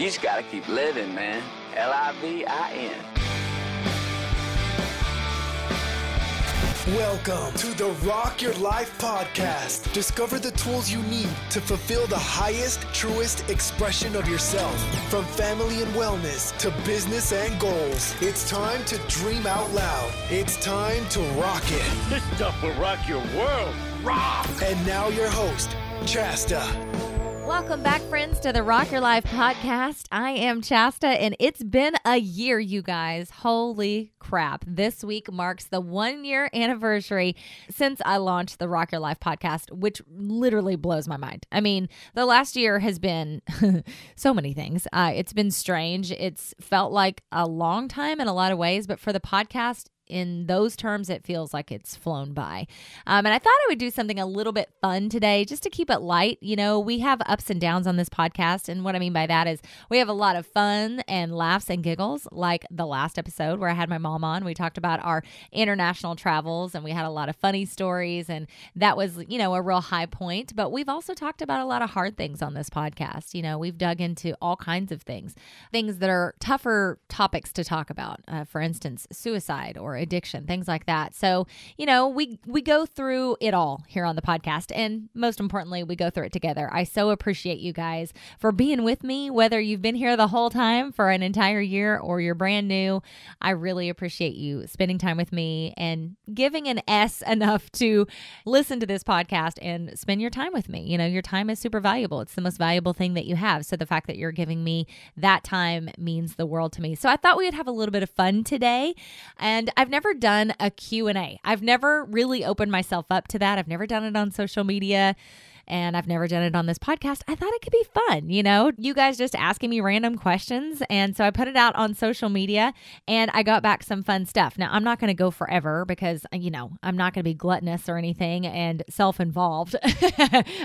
You just gotta keep living, man. L I V I N. Welcome to the Rock Your Life podcast. Discover the tools you need to fulfill the highest, truest expression of yourself. From family and wellness to business and goals, it's time to dream out loud. It's time to rock it. This stuff will rock your world. Rock! And now, your host, Chasta. Welcome back, friends, to the Rock Your Life podcast. I am Chasta, and it's been a year, you guys. Holy crap. This week marks the one year anniversary since I launched the Rock Your Life podcast, which literally blows my mind. I mean, the last year has been so many things. Uh, it's been strange. It's felt like a long time in a lot of ways, but for the podcast, in those terms, it feels like it's flown by. Um, and I thought I would do something a little bit fun today just to keep it light. You know, we have ups and downs on this podcast. And what I mean by that is we have a lot of fun and laughs and giggles, like the last episode where I had my mom on. We talked about our international travels and we had a lot of funny stories. And that was, you know, a real high point. But we've also talked about a lot of hard things on this podcast. You know, we've dug into all kinds of things, things that are tougher topics to talk about. Uh, for instance, suicide or addiction, things like that. So, you know, we we go through it all here on the podcast and most importantly, we go through it together. I so appreciate you guys for being with me whether you've been here the whole time for an entire year or you're brand new. I really appreciate you spending time with me and giving an S enough to listen to this podcast and spend your time with me. You know, your time is super valuable. It's the most valuable thing that you have. So the fact that you're giving me that time means the world to me. So I thought we would have a little bit of fun today. And I've never done a Q&A. I've never really opened myself up to that. I've never done it on social media and I've never done it on this podcast. I thought it could be fun, you know, you guys just asking me random questions. And so I put it out on social media and I got back some fun stuff. Now, I'm not going to go forever because, you know, I'm not going to be gluttonous or anything and self involved.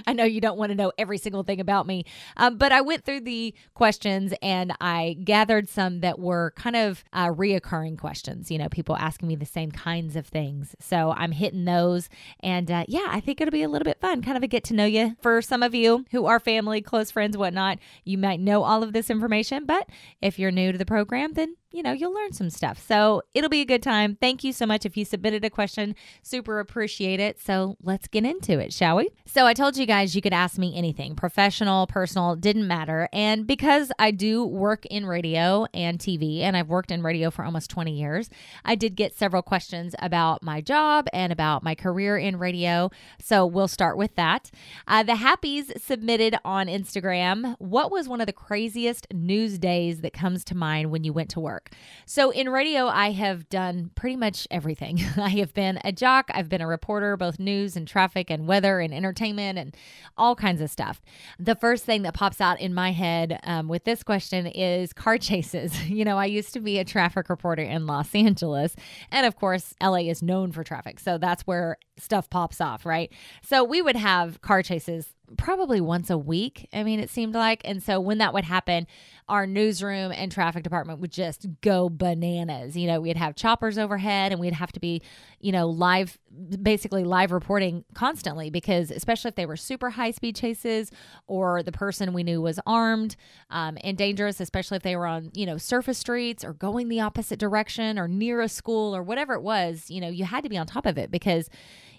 I know you don't want to know every single thing about me, um, but I went through the questions and I gathered some that were kind of uh, reoccurring questions, you know, people asking me the same kinds of things. So I'm hitting those. And uh, yeah, I think it'll be a little bit fun, kind of a get to know you. For some of you who are family, close friends, whatnot, you might know all of this information. But if you're new to the program, then you know, you'll learn some stuff. So it'll be a good time. Thank you so much if you submitted a question. Super appreciate it. So let's get into it, shall we? So I told you guys you could ask me anything professional, personal, didn't matter. And because I do work in radio and TV, and I've worked in radio for almost 20 years, I did get several questions about my job and about my career in radio. So we'll start with that. Uh, the Happies submitted on Instagram what was one of the craziest news days that comes to mind when you went to work? Work. So in radio, I have done pretty much everything. I have been a jock, I've been a reporter, both news and traffic and weather and entertainment and all kinds of stuff. The first thing that pops out in my head um, with this question is car chases. You know, I used to be a traffic reporter in Los Angeles, and of course, LA is known for traffic. So that's where stuff pops off, right? So we would have car chases probably once a week. I mean, it seemed like. And so when that would happen, our newsroom and traffic department would just go bananas. You know, we'd have choppers overhead and we'd have to be, you know, live, basically live reporting constantly because, especially if they were super high speed chases or the person we knew was armed um, and dangerous, especially if they were on, you know, surface streets or going the opposite direction or near a school or whatever it was, you know, you had to be on top of it because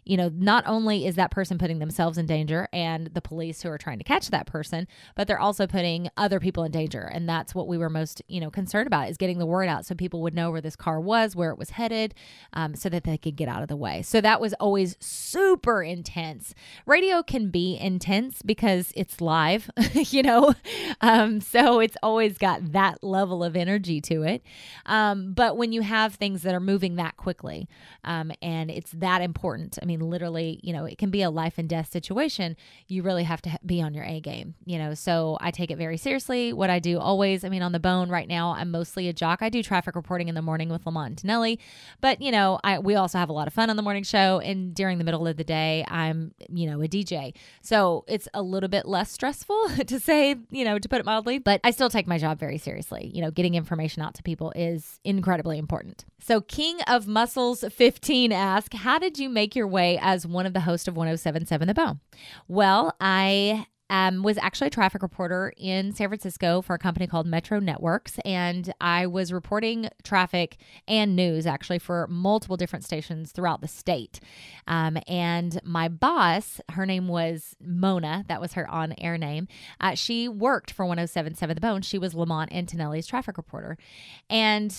you know, not only is that person putting themselves in danger and the police who are trying to catch that person, but they're also putting other people in danger. And that's what we were most, you know, concerned about is getting the word out so people would know where this car was, where it was headed, um, so that they could get out of the way. So that was always super intense. Radio can be intense because it's live, you know, um, so it's always got that level of energy to it. Um, but when you have things that are moving that quickly um, and it's that important, I mean, literally, you know, it can be a life and death situation. You really have to be on your A game, you know. So I take it very seriously. What I do always, I mean, on the bone right now, I'm mostly a jock. I do traffic reporting in the morning with Lamont and Tonelli, but you know, I we also have a lot of fun on the morning show, and during the middle of the day, I'm you know a DJ. So it's a little bit less stressful to say, you know, to put it mildly, but I still take my job very seriously. You know, getting information out to people is incredibly important. So King of Muscles 15 asks, how did you make your way as one of the hosts of 1077 The Bone? Well, I um, was actually a traffic reporter in San Francisco for a company called Metro Networks. And I was reporting traffic and news actually for multiple different stations throughout the state. Um, and my boss, her name was Mona, that was her on air name. Uh, she worked for 1077 The Bone. She was Lamont and Tonelli's traffic reporter. And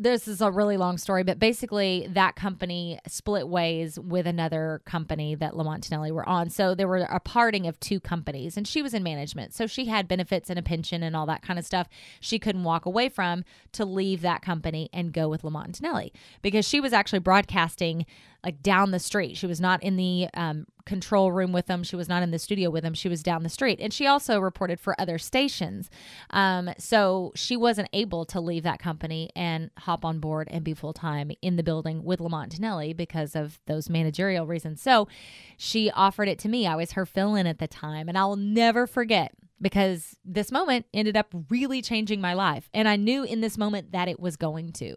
this is a really long story, but basically that company split ways with another company that Lamont and Tonelli were on. So there were a parting of two companies, and she was in management. So she had benefits and a pension and all that kind of stuff she couldn't walk away from to leave that company and go with Lamont and Tonelli because she was actually broadcasting like down the street. She was not in the um, control room with them. She was not in the studio with them. She was down the street. And she also reported for other stations. Um, so she wasn't able to leave that company and hop on board and be full time in the building with Lamont and Tonelli because of those managerial reasons. So she offered it to me. I was her fill in at the time. And I'll never forget because this moment ended up really changing my life. And I knew in this moment that it was going to.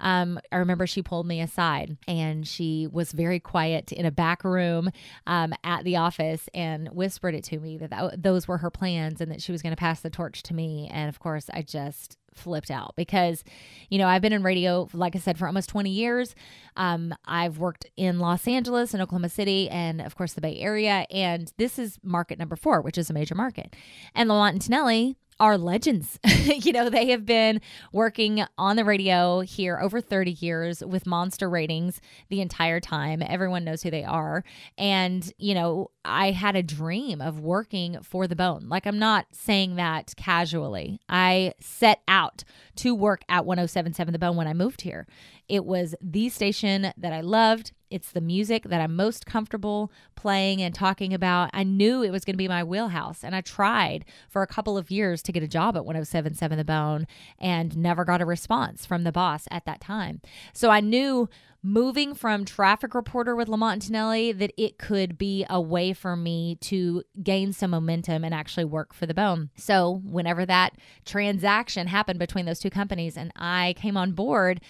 Um, I remember she pulled me aside and she was very quiet in a back room um, at the office and whispered it to me that, that those were her plans and that she was going to pass the torch to me. And of course, I just flipped out because, you know, I've been in radio, like I said, for almost 20 years. Um, I've worked in Los Angeles and Oklahoma City and, of course, the Bay Area. And this is market number four, which is a major market. And Lamont and Tonelli are legends. you know, they have been working on the radio here over 30 years with monster ratings the entire time. Everyone knows who they are. And, you know, I had a dream of working for the bone. Like, I'm not saying that casually. I set out to work at 1077 The Bone when I moved here. It was the station that I loved. It's the music that I'm most comfortable playing and talking about. I knew it was going to be my wheelhouse. And I tried for a couple of years to get a job at 1077 The Bone and never got a response from the boss at that time. So I knew moving from traffic reporter with Lamont and Antonelli that it could be a way for me to gain some momentum and actually work for the bone. So whenever that transaction happened between those two companies and I came on board,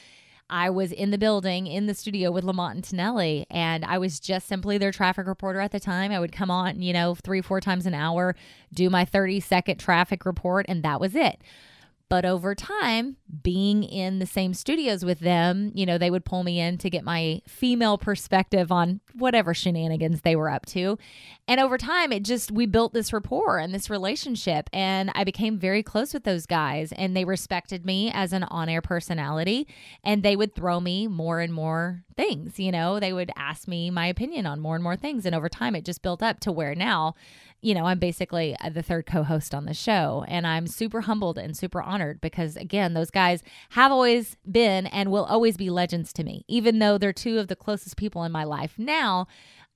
I was in the building in the studio with Lamont and Tonelli, and I was just simply their traffic reporter at the time. I would come on, you know, three, four times an hour, do my 30 second traffic report, and that was it. But over time, being in the same studios with them, you know, they would pull me in to get my female perspective on whatever shenanigans they were up to. And over time, it just, we built this rapport and this relationship. And I became very close with those guys, and they respected me as an on air personality. And they would throw me more and more things, you know, they would ask me my opinion on more and more things. And over time, it just built up to where now, you know, I'm basically uh, the third co host on the show. And I'm super humbled and super honored because, again, those guys have always been and will always be legends to me, even though they're two of the closest people in my life. Now,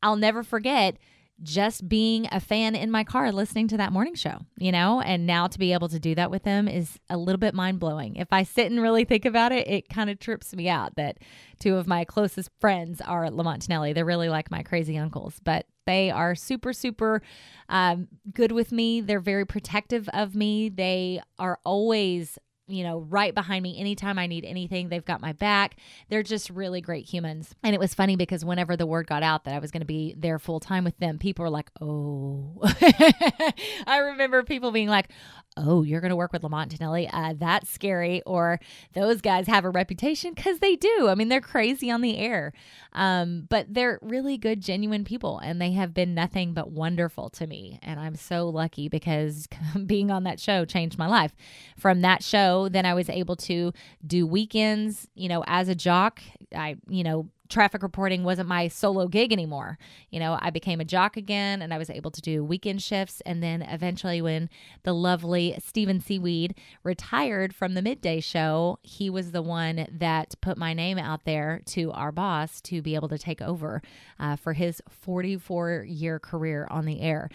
I'll never forget just being a fan in my car listening to that morning show, you know, and now to be able to do that with them is a little bit mind blowing. If I sit and really think about it, it kind of trips me out that two of my closest friends are Lamont and Tonelli. They're really like my crazy uncles, but they are super, super um, good with me. They're very protective of me. They are always you know, right behind me anytime I need anything. They've got my back. They're just really great humans. And it was funny because whenever the word got out that I was going to be there full time with them, people were like, oh. I remember people being like, oh, you're going to work with Lamont and Tonelli. Uh, that's scary. Or those guys have a reputation because they do. I mean, they're crazy on the air. Um, but they're really good, genuine people. And they have been nothing but wonderful to me. And I'm so lucky because being on that show changed my life. From that show, then I was able to do weekends, you know, as a jock. I, you know, traffic reporting wasn't my solo gig anymore. You know, I became a jock again and I was able to do weekend shifts. And then eventually, when the lovely Stephen Seaweed retired from the midday show, he was the one that put my name out there to our boss to be able to take over uh, for his 44 year career on the air.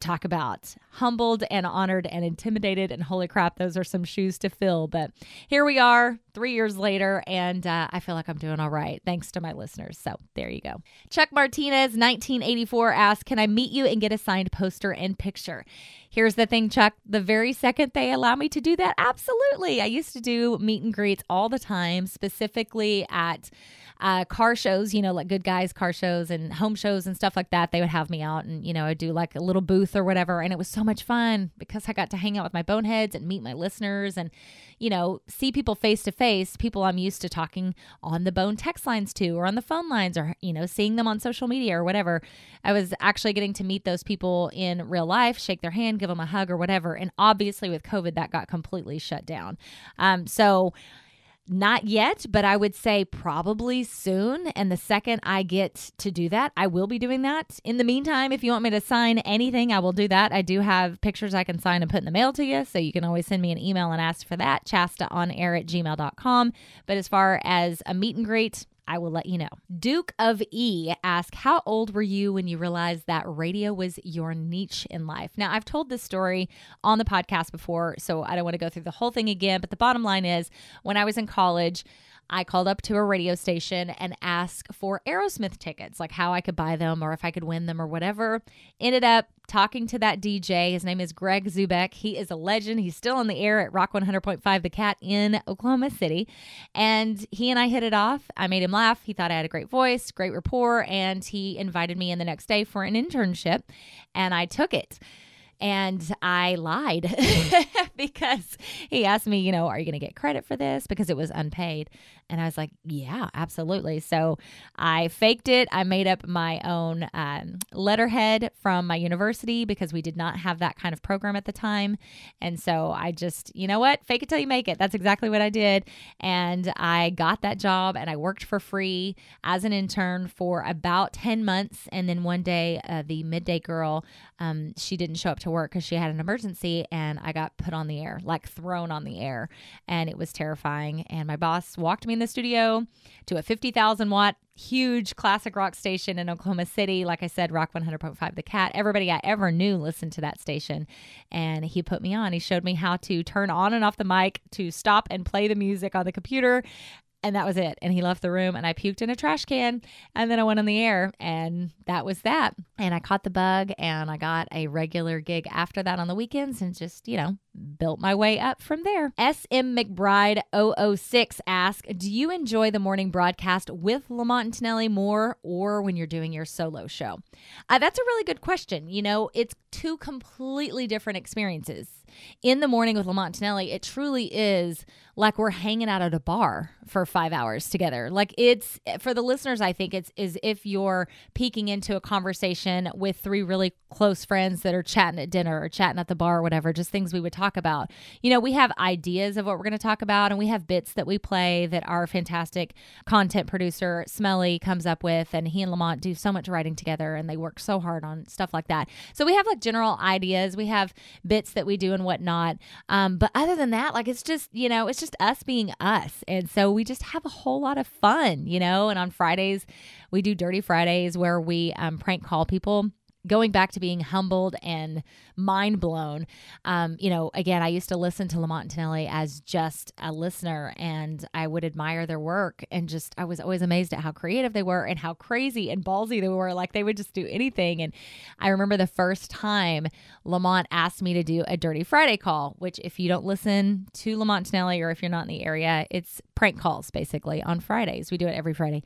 Talk about humbled and honored and intimidated. And holy crap, those are some shoes to fill. But here we are three years later, and uh, I feel like I'm doing all right thanks to my my listeners. So there you go. Chuck Martinez, 1984, asks, Can I meet you and get a signed poster and picture? Here's the thing, Chuck. The very second they allow me to do that, absolutely. I used to do meet and greets all the time, specifically at uh, car shows, you know, like good guys car shows and home shows and stuff like that. They would have me out and, you know, I'd do like a little booth or whatever. And it was so much fun because I got to hang out with my boneheads and meet my listeners and, you know, see people face to face, people I'm used to talking on the bone text lines to or on the phone lines or, you know, seeing them on social media or whatever. I was actually getting to meet those people in real life, shake their hand, give them a hug or whatever. And obviously with COVID, that got completely shut down. Um, so, not yet, but I would say probably soon. And the second I get to do that, I will be doing that. In the meantime, if you want me to sign anything, I will do that. I do have pictures I can sign and put in the mail to you. So you can always send me an email and ask for that, chastaonair at gmail.com. But as far as a meet and greet, I will let you know. Duke of E asked, How old were you when you realized that radio was your niche in life? Now, I've told this story on the podcast before, so I don't want to go through the whole thing again. But the bottom line is, when I was in college, I called up to a radio station and asked for Aerosmith tickets, like how I could buy them or if I could win them or whatever. Ended up talking to that DJ. His name is Greg Zubek. He is a legend. He's still on the air at Rock 100.5 The KATT in Oklahoma City. And he and I hit it off. I made him laugh. He thought I had a great voice, great rapport, and he invited me in the next day for an internship. And I took it and I lied because he asked me, you know, are you going to get credit for this because it was unpaid? And I was like, yeah, absolutely. So I faked it. I made up my own um, letterhead from my university because we did not have that kind of program at the time. And so I just, you know what? Fake it till you make it. That's exactly what I did. And I got that job and I worked for free as an intern for about 10 months. And then one day, uh, the midday girl, um, she didn't show up to work because she had an emergency and I got put on the air, like thrown on the air. And it was terrifying. And my boss walked me in the studio to a 50,000 watt huge classic rock station in Oklahoma City. Like I said, Rock 100.5 The KATT. Everybody I ever knew listened to that station. And he put me on. He showed me how to turn on and off the mic, to stop and play the music on the computer. And that was it. And he left the room and I puked in a trash can. And then I went on the air and that was that. And I caught the bug and I got a regular gig after that on the weekends and just, you know, built my way up from there. SM McBride 006 asks, Do you enjoy the morning broadcast with Lamont and Tonelli more or when you're doing your solo show? Uh, that's a really good question. You know, it's two completely different experiences. In the morning with Lamont Tonelli, it truly is like we're hanging out at a bar for five hours together. Like it's for the listeners, I think it's is if you're peeking into a conversation with three really close friends that are chatting at dinner or chatting at the bar or whatever, just things we would talk about. You know, we have ideas of what we're going to talk about and we have bits that we play that our fantastic content producer, Smelly, comes up with. And he and Lamont do so much writing together and they work so hard on stuff like that. So we have like general ideas, we have bits that we do and whatnot. Um, but other than that, like it's just, you know, it's just us being us. And so we just have a whole lot of fun, you know. And on Fridays, we do Dirty Fridays where we um, prank call people going back to being humbled and mind blown. Um, you know, again, I used to listen to Lamont and Tonelli as just a listener and I would admire their work and just, I was always amazed at how creative they were and how crazy and ballsy they were. Like they would just do anything. And I remember the first time Lamont asked me to do a Dirty Friday call, which if you don't listen to Lamont and Tonelli or if you're not in the area, it's prank calls basically on Fridays. We do it every Friday.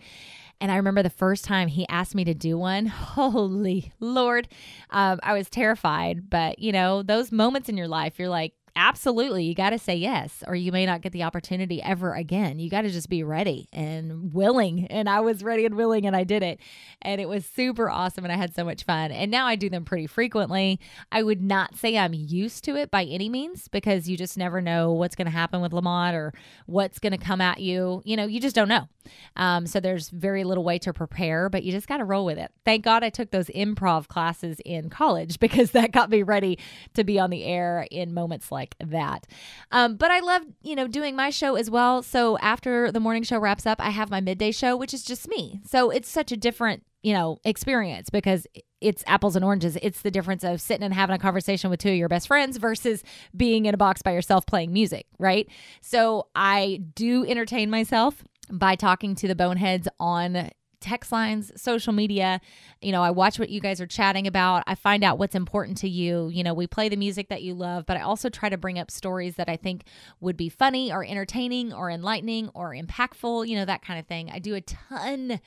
And I remember the first time he asked me to do one. Holy Lord. Um, I was terrified. But, you know, those moments in your life, you're like, absolutely you got to say yes or you may not get the opportunity ever again. You got to just be ready and willing and i was ready and willing and i did it and it was super awesome and i had so much fun and now i do them pretty frequently. I would not say i'm used to it by any means because you just never know what's going to happen with lamont or what's going to come at you you know you just don't know. Um, so there's very little way to prepare but you just got to roll with it. Thank god i took those improv classes in college because that got me ready to be on the air in moments like like that. Um, but I love, you know, doing my show as well. So after the morning show wraps up, I have my midday show, which is just me. So it's such a different, you know, experience because it's apples and oranges. It's the difference of sitting and having a conversation with two of your best friends versus being in a box by yourself playing music, right? So I do entertain myself by talking to the boneheads on text lines, social media. You know, I watch what you guys are chatting about. I find out what's important to you. You know, we play the music that you love, but I also try to bring up stories that I think would be funny or entertaining or enlightening or impactful, you know, that kind of thing. I do a ton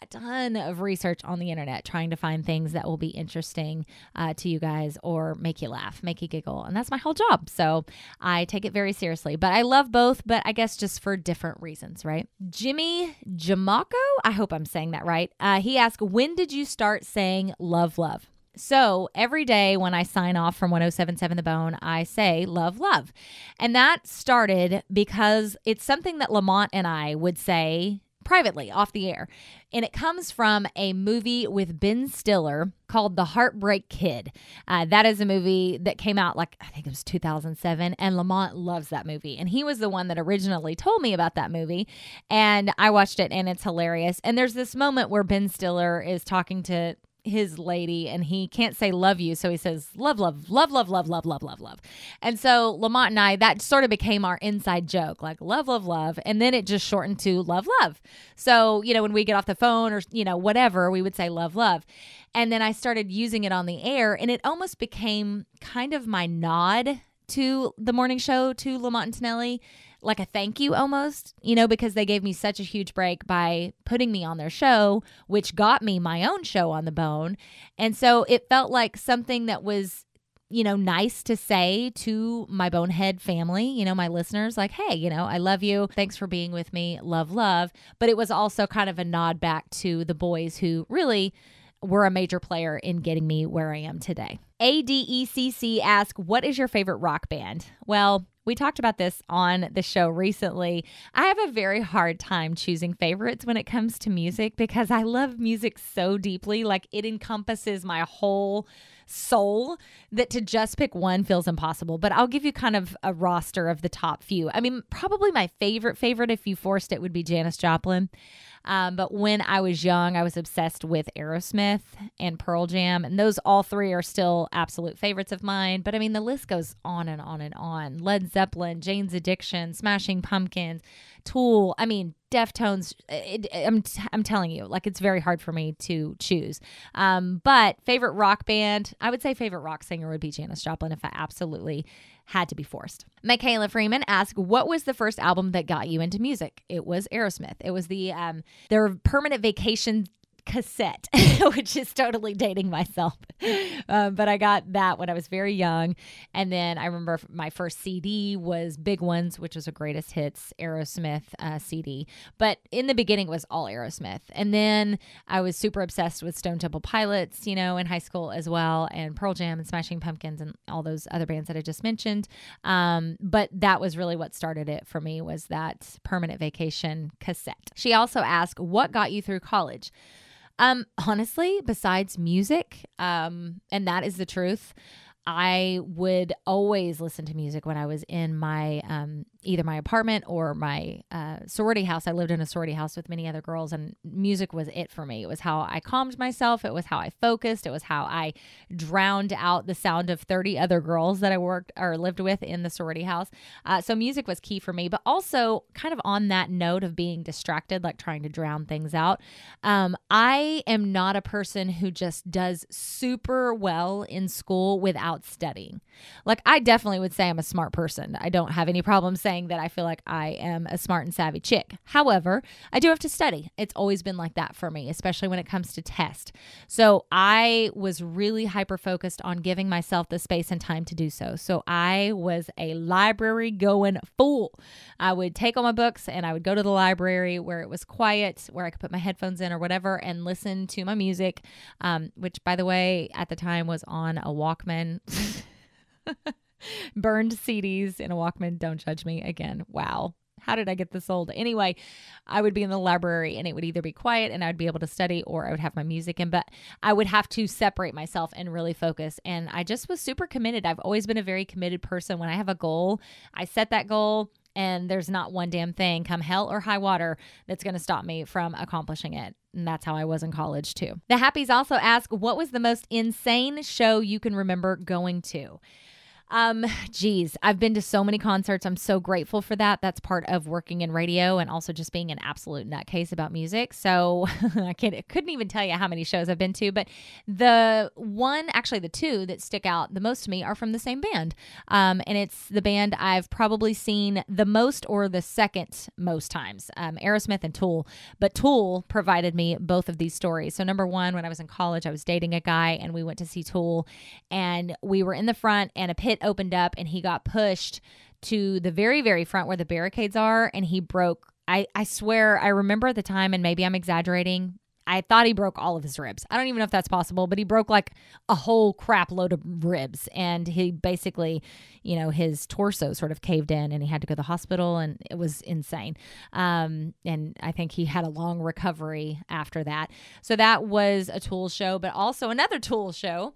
a ton of research on the internet trying to find things that will be interesting uh, to you guys or make you laugh, make you giggle. And that's my whole job. So I take it very seriously. But I love both, but I guess just for different reasons, right? Jimmy Jamako, I hope I'm saying that right. Uh, he asked, When did you start saying love, love? So every day when I sign off from 1077 The Bone, I say love, love. And that started because it's something that Lamont and I would say privately off the air. And it comes from a movie with Ben Stiller called The Heartbreak Kid. Uh, that is a movie that came out like, I think it was 2007. And Lamont loves that movie. And he was the one that originally told me about that movie. And I watched it and it's hilarious. And there's this moment where Ben Stiller is talking to his lady and he can't say love you. So he says love, love, love, love, love, love, love, love, love. And so Lamont and I, that sort of became our inside joke, like love, love, love. And then it just shortened to love, love. So, you know, when we get off the phone or, you know, whatever, we would say love, love. And then I started using it on the air and it almost became kind of my nod to the morning show to Lamont and Tonelli like a thank you almost, you know, because they gave me such a huge break by putting me on their show, which got me my own show on the bone. And so it felt like something that was you know, nice to say to my bonehead family, you know, my listeners, like, hey, you know, I love you. Thanks for being with me. Love, love. But it was also kind of a nod back to the boys who really were a major player in getting me where I am today. ADECC ask, What is your favorite rock band? Well, we talked about this on the show recently. I have a very hard time choosing favorites when it comes to music because I love music so deeply. Like it encompasses my whole soul that to just pick one feels impossible. But I'll give you kind of a roster of the top few. I mean, probably my favorite favorite, if you forced it, would be Janis Joplin. Um, but when I was young, I was obsessed with Aerosmith and Pearl Jam, and those all three are still absolute favorites of mine. But I mean, the list goes on and on and on. Led Zeppelin, Jane's Addiction, Smashing Pumpkins, Tool. I mean, Deftones. It, it, I'm t- I'm telling you, like it's very hard for me to choose. Um, but favorite rock band, I would say favorite rock singer would be Janis Joplin if I absolutely had to be forced. Michaela Freeman asked, "What was the first album that got you into music?" It was Aerosmith. It was the um, their Permanent Vacation cassette, which is totally dating myself. Um, but I got that when I was very young. And then I remember my first CD was Big Ones, which was a greatest hits Aerosmith uh, CD. But in the beginning, it was all Aerosmith. And then I was super obsessed with Stone Temple Pilots, you know, in high school as well, and Pearl Jam and Smashing Pumpkins and all those other bands that I just mentioned. Um, but that was really what started it for me was that Permanent Vacation cassette. She also asked, What got you through college? Um, honestly, besides music, um, and that is the truth, I would always listen to music when I was in my um, either my apartment or my uh, sorority house. I lived in a sorority house with many other girls, and music was it for me. It was how I calmed myself. It was how I focused. It was how I drowned out the sound of 30 other girls that I worked or lived with in the sorority house. Uh, so music was key for me, but also kind of on that note of being distracted, like trying to drown things out. Um, I am not a person who just does super well in school without studying. Like, I definitely would say I'm a smart person. I don't have any problems saying that I feel like I am a smart and savvy chick. However, I do have to study. It's always been like that for me, especially when it comes to test. So I was really hyper focused on giving myself the space and time to do so. So I was a library going fool. I would take all my books and I would go to the library where it was quiet, where I could put my headphones in or whatever and listen to my music, um, which, by the way, at the time was on a Walkman. burned CDs in a Walkman. Don't judge me again. Wow. How did I get this old? Anyway, I would be in the library and it would either be quiet and I would be able to study or I would have my music in, but I would have to separate myself and really focus. And I just was super committed. I've always been a very committed person. When I have a goal, I set that goal and there's not one damn thing come hell or high water that's going to stop me from accomplishing it. And that's how I was in college too. The Happies also ask, what was the most insane show you can remember going to? Um, geez, I've been to so many concerts. I'm so grateful for that. That's part of working in radio and also just being an absolute nutcase about music. So I can't, couldn't even tell you how many shows I've been to. But the one, actually, the two that stick out the most to me are from the same band. Um, and it's the band I've probably seen the most or the second most times um, Aerosmith and Tool. But Tool provided me both of these stories. So, number one, when I was in college, I was dating a guy and we went to see Tool, and we were in the front, and a pit opened up, and he got pushed to the very, very front where the barricades are, and he broke. I, I swear, I remember at the time, and maybe I'm exaggerating. I thought he broke all of his ribs. I don't even know if that's possible, but he broke like a whole crap load of ribs. And he basically, you know, his torso sort of caved in and he had to go to the hospital and it was insane. Um, and I think he had a long recovery after that. So that was a tool show, but also another tool show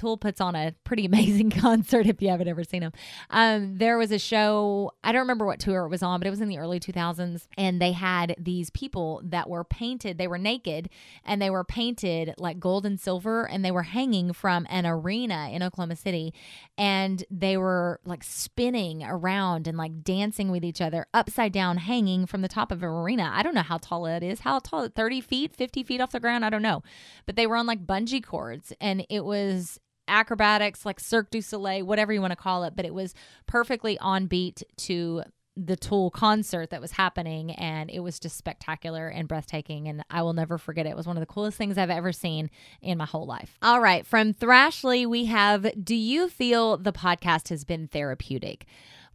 Tool puts on a pretty amazing concert if you haven't ever seen them. Um, there was a show, I don't remember what tour it was on, but it was in the early 2000s. And they had these people that were painted, they were naked and they were painted like gold and silver and they were hanging from an arena in Oklahoma City. And they were like spinning around and like dancing with each other upside down, hanging from the top of an arena. I don't know how tall it is. How tall? 30 feet, 50 feet off the ground? I don't know. But they were on like bungee cords and it was acrobatics, like Cirque du Soleil, whatever you want to call it, but it was perfectly on beat to the Tool concert that was happening, and it was just spectacular and breathtaking. And I will never forget it. It was one of the coolest things I've ever seen in my whole life. All right, from Thrashley, we have Do you feel the podcast has been therapeutic?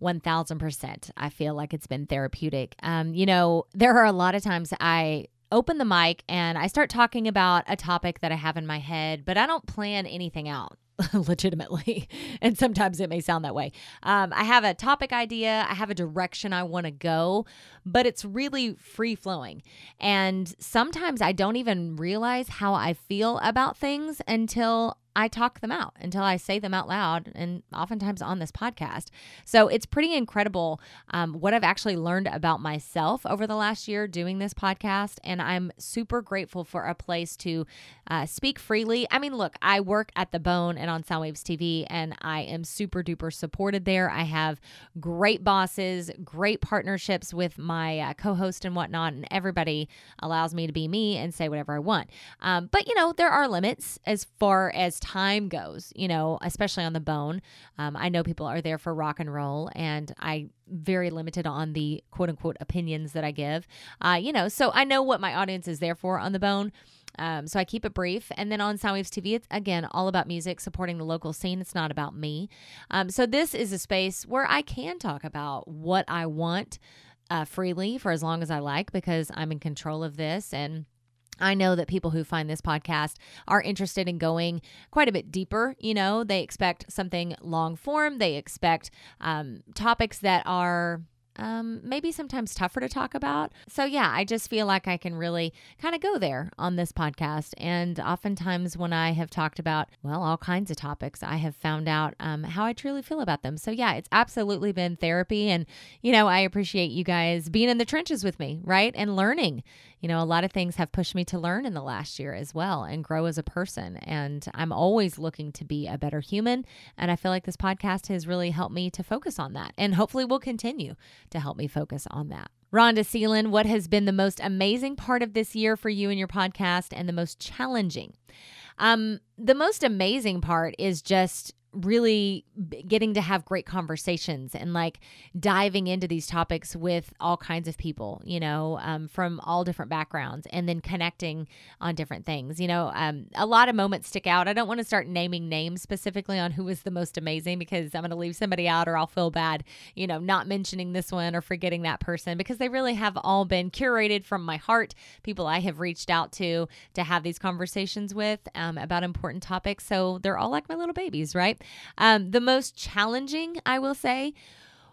1000%. I feel like it's been therapeutic. Um, you know, there are a lot of times I open the mic and I start talking about a topic that I have in my head, but I don't plan anything out. legitimately. And sometimes it may sound that way. Um, I have a topic idea, I have a direction I want to go, but it's really free flowing. And sometimes I don't even realize how I feel about things until I talk them out until I say them out loud, and oftentimes on this podcast. So it's pretty incredible um, what I've actually learned about myself over the last year doing this podcast. And I'm super grateful for a place to uh, speak freely. I mean, look, I work at The Bone and on Soundwaves TV, and I am super duper supported there. I have great bosses, great partnerships with my uh, co host and whatnot, and everybody allows me to be me and say whatever I want. Um, but, you know, there are limits as far as time goes, you know, especially on the bone. Um, I know people are there for rock and roll, and I very limited on the quote unquote opinions that I give. Uh, you know, so I know what my audience is there for on the bone. Um, so I keep it brief. And then on Soundwaves TV, it's again all about music, supporting the local scene. It's not about me. Um, so this is a space where I can talk about what I want uh, freely for as long as I like because I'm in control of this and I know that people who find this podcast are interested in going quite a bit deeper. You know, they expect something long form, they expect um, topics that are um, maybe sometimes tougher to talk about. So, yeah, I just feel like I can really kind of go there on this podcast. And oftentimes, when I have talked about, well, all kinds of topics, I have found out um, how I truly feel about them. So, yeah, it's absolutely been therapy. And, you know, I appreciate you guys being in the trenches with me, right? And learning. You know, a lot of things have pushed me to learn in the last year as well and grow as a person. And I'm always looking to be a better human. And I feel like this podcast has really helped me to focus on that. And hopefully, will continue to help me focus on that. Rhonda Seelan, what has been the most amazing part of this year for you and your podcast and the most challenging? Um, the most amazing part is just really getting to have great conversations and like diving into these topics with all kinds of people, you know, um, from all different backgrounds and then connecting on different things. You know, um, a lot of moments stick out. I don't want to start naming names specifically on who was the most amazing because I'm going to leave somebody out or I'll feel bad, you know, not mentioning this one or forgetting that person because they really have all been curated from my heart, people I have reached out to to have these conversations with um, about important topics. So they're all like my little babies, right? Um, the most challenging, I will say,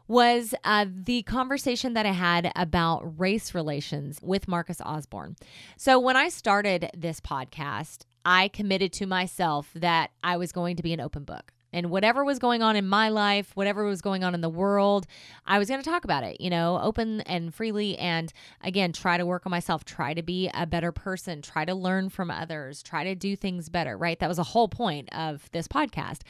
was uh, the conversation that I had about race relations with Marcus Osborne. So, when I started this podcast, I committed to myself that I was going to be an open book. And whatever was going on in my life, whatever was going on in the world, I was going to talk about it, you know, open and freely. And again, try to work on myself, try to be a better person, try to learn from others, try to do things better, right? That was a whole point of this podcast.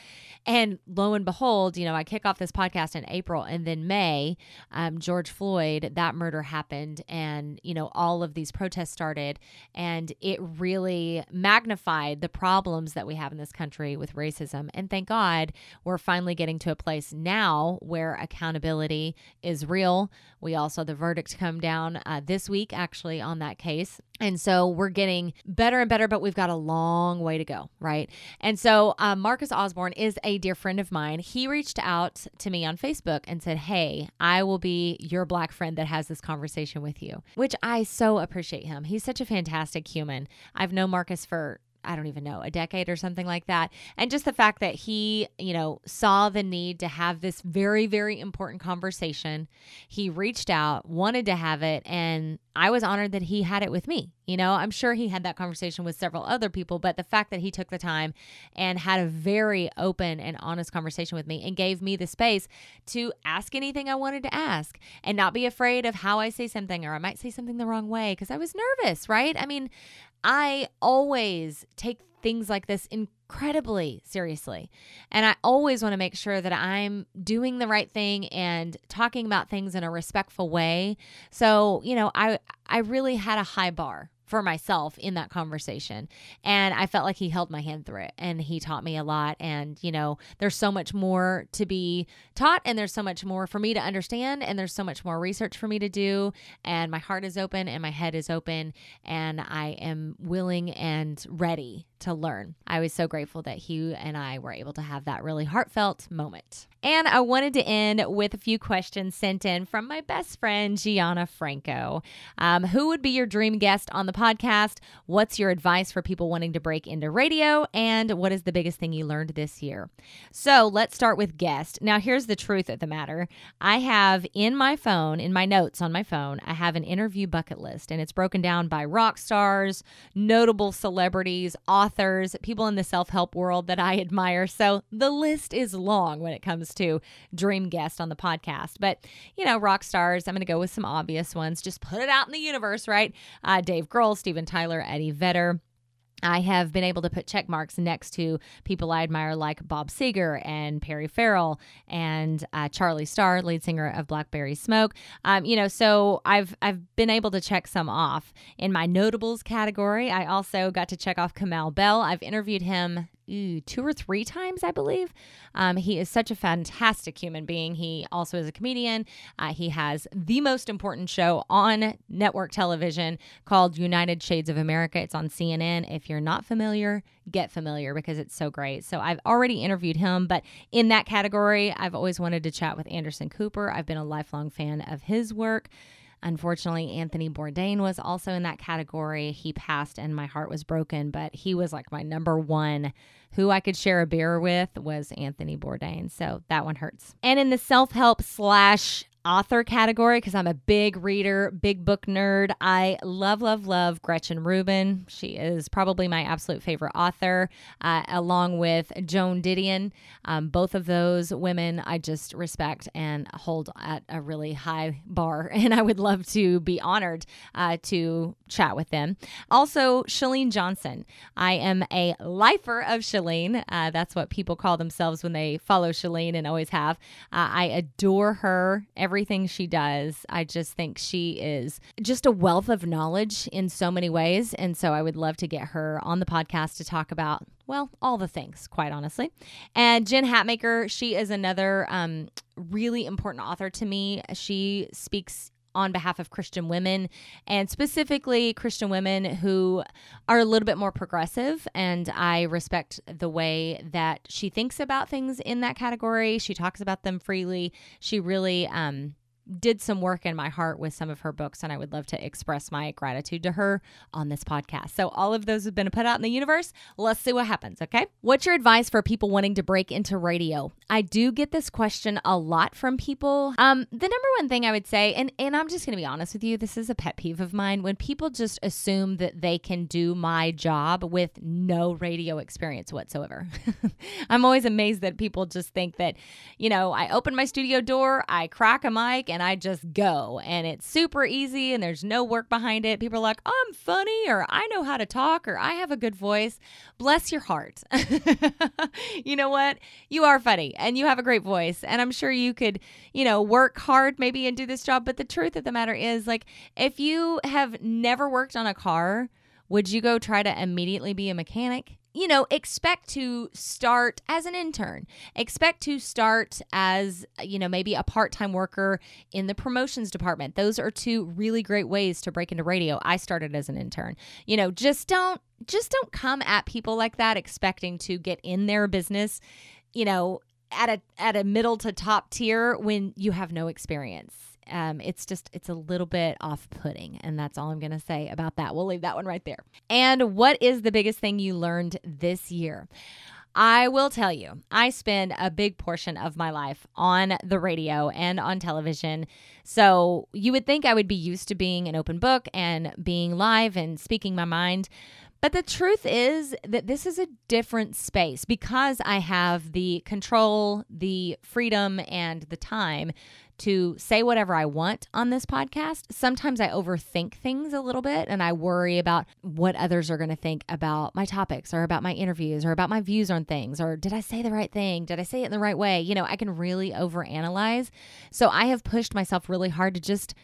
And lo and behold, you know, I kick off this podcast in April and then May, um, George Floyd, that murder happened. And, you know, all of these protests started. And it really magnified the problems that we have in this country with racism. And thank God we're finally getting to a place now where accountability is real. We also, the verdict come down uh, this week, actually, on that case. And so we're getting better and better, but we've got a long way to go, right? And so uh, Marcus Osborne is a dear friend of mine. He reached out to me on Facebook and said, Hey, I will be your black friend that has this conversation with you, which I so appreciate him. He's such a fantastic human. I've known Marcus for I don't even know, a decade or something like that. And just the fact that he, you know, saw the need to have this very, very important conversation. He reached out, wanted to have it, and I was honored that he had it with me. You know, I'm sure he had that conversation with several other people, but the fact that he took the time and had a very open and honest conversation with me and gave me the space to ask anything I wanted to ask and not be afraid of how I say something or I might say something the wrong way because I was nervous, right? I mean, I always take things like this incredibly seriously. And I always want to make sure that I'm doing the right thing and talking about things in a respectful way. So, you know, I I really had a high bar for myself in that conversation. And I felt like he held my hand through it and he taught me a lot. And, you know, there's so much more to be taught and there's so much more for me to understand and there's so much more research for me to do. And my heart is open and my head is open and I am willing and ready to learn. I was so grateful that he and I were able to have that really heartfelt moment. And I wanted to end with a few questions sent in from my best friend, Gianna Franco. Um, who would be your dream guest on the podcast? What's your advice for people wanting to break into radio? And what is the biggest thing you learned this year? So let's start with guest. Now, here's the truth of the matter I have in my phone, in my notes on my phone, I have an interview bucket list, and it's broken down by rock stars, notable celebrities, authors, people in the self help world that I admire. So the list is long when it comes to dream guest on the podcast. But, you know, rock stars, I'm going to go with some obvious ones. Just put it out in the universe, right? Uh, Dave Grohl, Steven Tyler, Eddie Vedder. I have been able to put check marks next to people I admire like Bob Seger and Perry Farrell and uh, Charlie Starr, lead singer of Blackberry Smoke. Um, you know, so I've I've been able to check some off in my notables category. I also got to check off Kamau Bell. I've interviewed him ooh, two or three times, I believe. Um, he is such a fantastic human being. He also is a comedian. Uh, he has the most important show on network television called United Shades of America. It's on CNN. If you're not familiar, get familiar because it's so great. So I've already interviewed him, but in that category, I've always wanted to chat with Anderson Cooper. I've been a lifelong fan of his work. Unfortunately, Anthony Bourdain was also in that category. He passed and my heart was broken, but he was like my number one who I could share a beer with was Anthony Bourdain. So that one hurts. And in the self help slash author category because I'm a big reader, big book nerd. I love, love, love Gretchen Rubin. She is probably my absolute favorite author, uh, along with Joan Didion. Um, both of those women I just respect and hold at a really high bar, and I would love to be honored uh, to chat with them. Also, Shalene Johnson. I am a lifer of Shalene. Uh, that's what people call themselves when they follow Shalene and always have. Uh, I adore her. Every everything she does. I just think she is just a wealth of knowledge in so many ways. And so I would love to get her on the podcast to talk about, well, all the things, quite honestly. And Jen Hatmaker, she is another um, really important author to me. She speaks on behalf of Christian women and specifically Christian women who are a little bit more progressive. And I respect the way that she thinks about things in that category. She talks about them freely. She really, um, did some work in my heart with some of her books, and I would love to express my gratitude to her on this podcast. So, all of those have been put out in the universe. Let's see what happens, okay? What's your advice for people wanting to break into radio? I do get this question a lot from people. Um, the number one thing I would say, and, and I'm just going to be honest with you, this is a pet peeve of mine when people just assume that they can do my job with no radio experience whatsoever. I'm always amazed that people just think that, you know, I open my studio door, I crack a mic, and I just go. And it's super easy and there's no work behind it. People are like, I'm funny, or I know how to talk, or I have a good voice. Bless your heart. you know what? You are funny and you have a great voice. And I'm sure you could, you know, work hard maybe and do this job. But the truth of the matter is, like, if you have never worked on a car, would you go try to immediately be a mechanic? You know, expect to start as an intern. Expect to start as, you know, maybe a part time worker in the promotions department. Those are two really great ways to break into radio. I started as an intern. You know, just don't just don't come at people like that expecting to get in their business, you know, at a at a middle to top tier when you have no experience um, it's just it's a little bit off-putting and that's all i'm going to say about that we'll leave that one right there and what is the biggest thing you learned this year I will tell you, I spend a big portion of my life on the radio and on television. So you would think I would be used to being an open book and being live and speaking my mind. But the truth is that this is a different space because I have the control, the freedom, and the time to say whatever I want on this podcast. Sometimes I overthink things a little bit and I worry about what others are going to think about my topics or about my interviews or about my views on things or did I say the right thing? Did I say it in the right way? You know, I can really overanalyze. So I have pushed myself really hard to just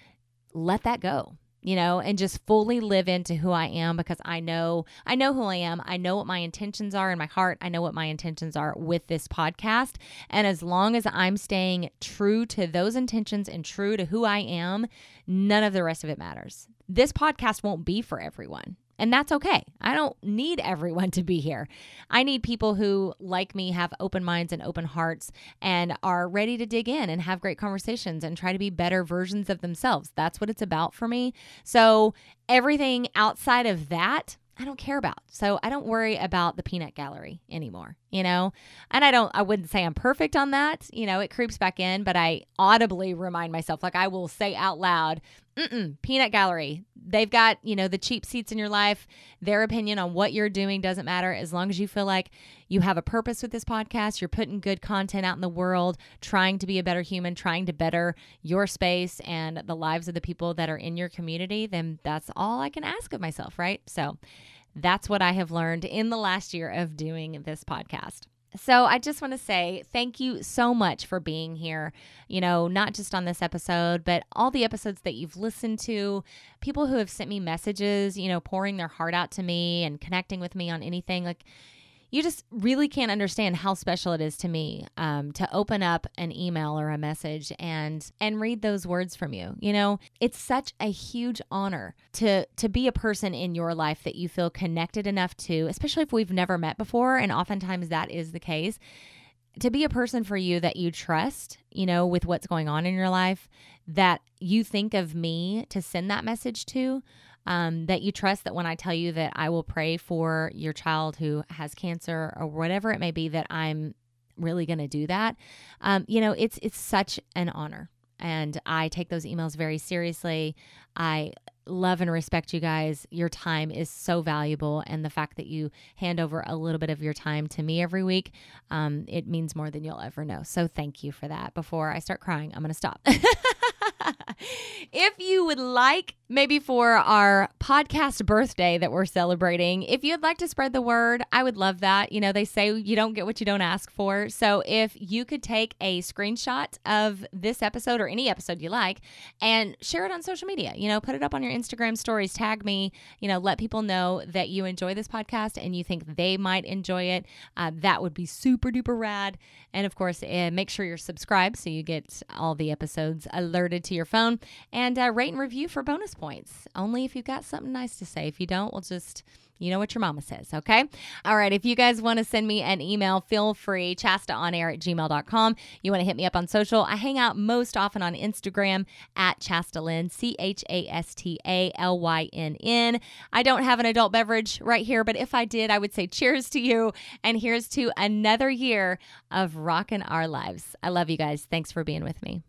let that go you know, and just fully live into who I am because I know I know who I am. I know what my intentions are in my heart. I know what my intentions are with this podcast. And as long as I'm staying true to those intentions and true to who I am, none of the rest of it matters. This podcast won't be for everyone. And that's okay. I don't need everyone to be here. I need people who, like me, have open minds and open hearts and are ready to dig in and have great conversations and try to be better versions of themselves. That's what it's about for me. So, everything outside of that, I don't care about. So I don't worry about the peanut gallery anymore, you know? And I don't, I wouldn't say I'm perfect on that. You know, it creeps back in, but I audibly remind myself, like I will say out loud, peanut gallery. They've got, you know, the cheap seats in your life. Their opinion on what you're doing doesn't matter as long as you feel like you have a purpose with this podcast. You're putting good content out in the world, trying to be a better human, trying to better your space and the lives of the people that are in your community. Then that's all I can ask of myself, right? So that's what I have learned in the last year of doing this podcast. So I just want to say thank you so much for being here. You know, not just on this episode, but all the episodes that you've listened to, people who have sent me messages, you know, pouring their heart out to me and connecting with me on anything. Like, you just really can't understand how special it is to me um, to open up an email or a message and and read those words from you you know? It's such a huge honor to to be a person in your life that you feel connected enough to especially if we've never met before and oftentimes that is the case to be a person for you that you trust, you know, with what's going on in your life, that you think of me to send that message to, um, that you trust that when I tell you that I will pray for your child who has cancer or whatever it may be, that I'm really going to do that. Um, you know, it's it's such an honor, and I take those emails very seriously. I love and respect you guys. Your time is so valuable, and the fact that you hand over a little bit of your time to me every week, um, it means more than you'll ever know. So thank you for that. Before I start crying, I'm going to stop. if you would like, maybe for our podcast birthday that we're celebrating, if you'd like to spread the word, I would love that. You know, they say you don't get what you don't ask for. So if you could take a screenshot of this episode or any episode you like and share it on social media, you know, put it up on your Instagram stories, tag me, you know, let people know that you enjoy this podcast and you think they might enjoy it. Uh, that would be super duper rad. And of course, uh, make sure you're subscribed so you get all the episodes alerted to your phone uh, rate and review for bonus points. Only if you've got something nice to say. If you don't, we'll just you know what your mama says, okay? All right. If you guys want to send me an email, feel free. ChastaOnAir at gmail.com. You want to hit me up on social. I hang out most often on Instagram at Chastalynn, C H A S T A L Y N N. I don't have an adult beverage right here, but if I did, I would say cheers to you. And here's to another year of rocking our lives. I love you guys. Thanks for being with me.